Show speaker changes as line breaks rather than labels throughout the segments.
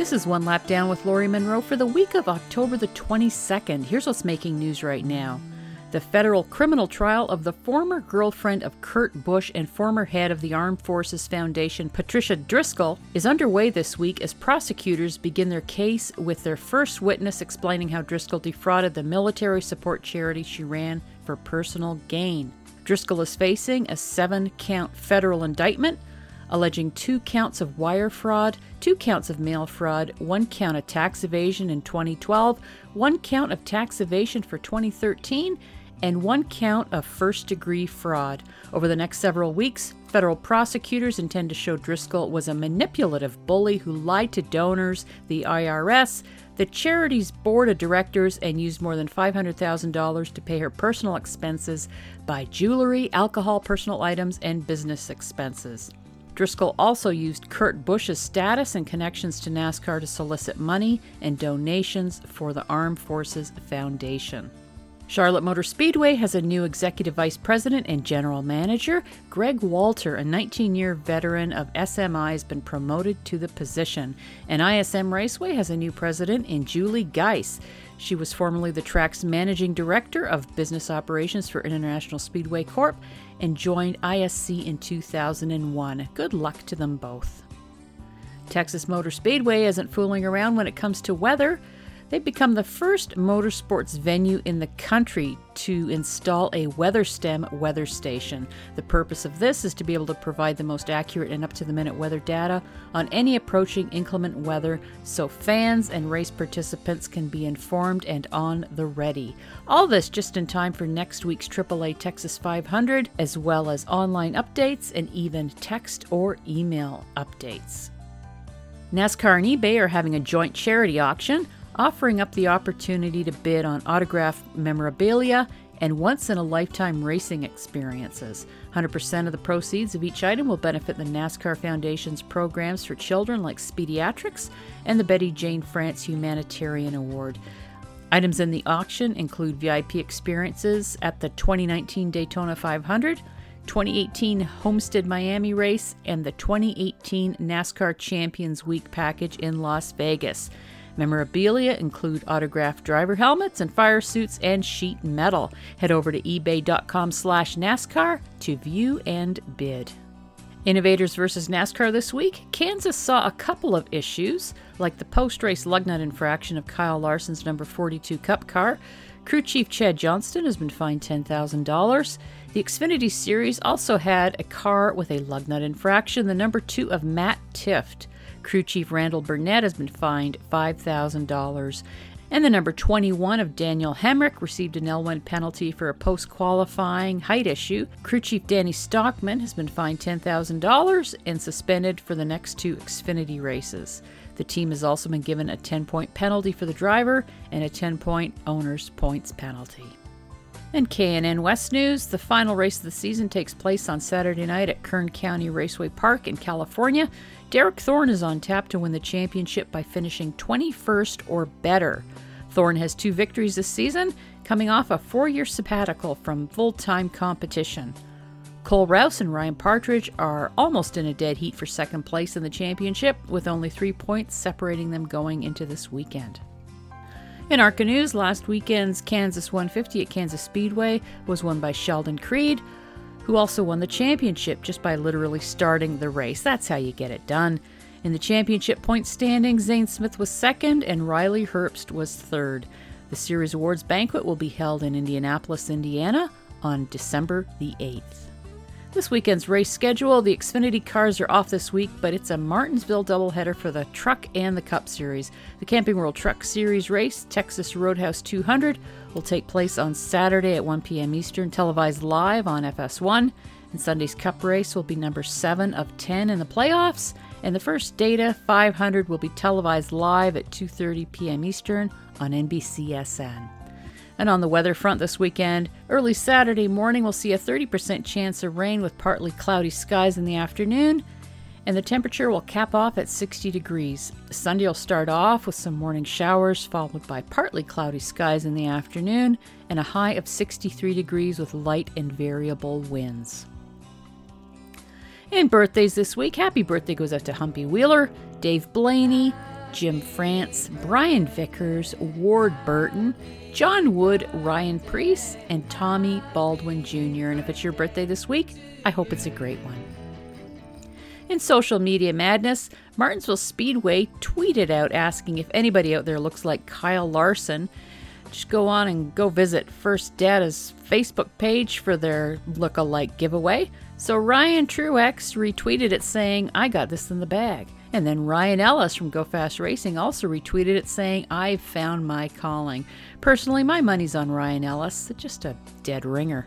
This is One Lap Down with Lori Munro for the week of October the 22nd. Here's what's making news right now. The federal criminal trial of the former girlfriend of Kurt Busch and former head of the Armed Forces Foundation, Patricia Driscoll, is underway this week as prosecutors begin their case with their first witness explaining how Driscoll defrauded the military support charity she ran for personal gain. Driscoll is facing a seven count federal indictment alleging two counts of wire fraud, two counts of mail fraud, one count of tax evasion in 2012, one count of tax evasion for 2013, and one count of first degree fraud. Over the next several weeks, federal prosecutors intend to show Driscoll was a manipulative bully who lied to donors, the IRS, the charity's board of directors, and used more than $500,000 to pay her personal expenses buy jewelry, alcohol, personal items, and business expenses. Driscoll also used Kurt Busch's status and connections to NASCAR to solicit money and donations for the Armed Forces Foundation. Charlotte Motor Speedway has a new executive vice president and general manager. Greg Walter, a 19 year veteran of SMI, has been promoted to the position. And ISM Raceway has a new president in Julie Giese. She was formerly the track's managing director of business operations for International Speedway Corp and joined ISC in 2001. Good luck to them both. Texas Motor Speedway isn't fooling around when it comes to weather. They've become the first motorsports venue in the country to install a WeatherSTEM weather station. The purpose of this is to be able to provide the most accurate and up to the minute weather data on any approaching inclement weather so fans and race participants can be informed and on the ready. All this just in time for next week's AAA Texas 500, as well as online updates and even text or email updates. NASCAR and eBay are having a joint charity auction offering up the opportunity to bid on autographed memorabilia and once in a lifetime racing experiences. 100% of the proceeds of each item will benefit the NASCAR Foundation's programs for children like Speediatrics and the Betty Jane France Humanitarian Award. Items in the auction include VIP experiences at the 2019 Daytona 500, 2018 Homestead Miami race, and the 2018 NASCAR Champions Week package in Las Vegas. Memorabilia include autographed driver helmets and fire suits and sheet metal. Head over to ebay.com slash NASCAR to view and bid. Innovators versus NASCAR this week. Kansas saw a couple of issues, like the post race lug nut infraction of Kyle Larson's number 42 Cup car. Crew chief Chad Johnston has been fined $10,000. The Xfinity Series also had a car with a lug nut infraction, the number two of Matt Tifft. Crew Chief Randall Burnett has been fined $5,000. And the number 21 of Daniel Hemric received an L1 penalty for a post qualifying height issue. Crew Chief Danny Stockman has been fined $10,000 and suspended for the next two Xfinity races. The team has also been given a 10 point penalty for the driver and a 10 point owner's points penalty. And K&N West News, the final race of the season takes place on Saturday night at Kern County Raceway Park in California. Derek Thorn is on tap to win the championship by finishing 21st or better. Thorn has two victories this season, coming off a four year sabbatical from full time competition. Cole Rouse and Ryan Partridge are almost in a dead heat for second place in the championship, with only three points separating them going into this weekend. In ARCA News, last weekend's Kansas 150 at Kansas Speedway was won by Sheldon Creed, who also won the championship just by literally starting the race. That's how you get it done. In the championship point standings, Zane Smith was second and Riley Herbst was third. The series awards banquet will be held in Indianapolis, Indiana on December the 8th. This weekend's race schedule the Xfinity cars are off this week, but it's a Martinsville doubleheader for the Truck and the Cup Series. The Camping World Truck Series race, Texas Roadhouse 200, will take place on Saturday at 1 p.m. Eastern, televised live on FS1. And Sunday's Cup race will be number 7 of 10 in the playoffs, and the First Data 500 will be televised live at 2:30 p.m. Eastern on NBCSN. And on the weather front this weekend, early Saturday morning we'll see a 30% chance of rain with partly cloudy skies in the afternoon, and the temperature will cap off at 60 degrees. Sunday will start off with some morning showers, followed by partly cloudy skies in the afternoon, and a high of 63 degrees with light and variable winds. And birthdays this week. Happy birthday goes out to Humpy Wheeler, Dave Blaney, Jim France, Brian Vickers, Ward Burton, Jon Wood, Ryan Preece, and Tommy Baldwin Jr. And if it's your birthday this week, I hope it's a great one. In social media madness, Martinsville Speedway tweeted out asking if anybody out there looks like Kyle Larson. Just go on and go visit First Data's Facebook page for their look-alike giveaway. So Ryan Truex retweeted it saying, I got this in the bag. And then Ryan Ellis from Go Fast Racing also retweeted it saying, I've found my calling. Personally, my money's on Ryan Ellis. Just a dead ringer.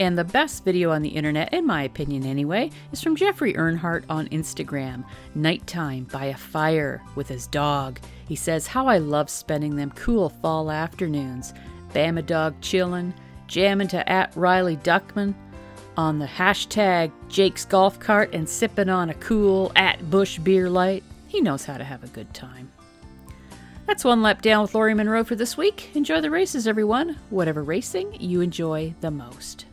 And the best video on the internet, in my opinion anyway, is from Jeffrey Earnhardt on Instagram. Nighttime by a fire with his dog. He says, How I love spending them cool fall afternoons. Bama dog chillin', jamming to at Riley Duckman on the hashtag Jake's Golf Cart and sipping on a cool at Busch beer light. He knows how to have a good time. That's one lap down with Lori Munro for this week. Enjoy the races, everyone. Whatever racing you enjoy the most.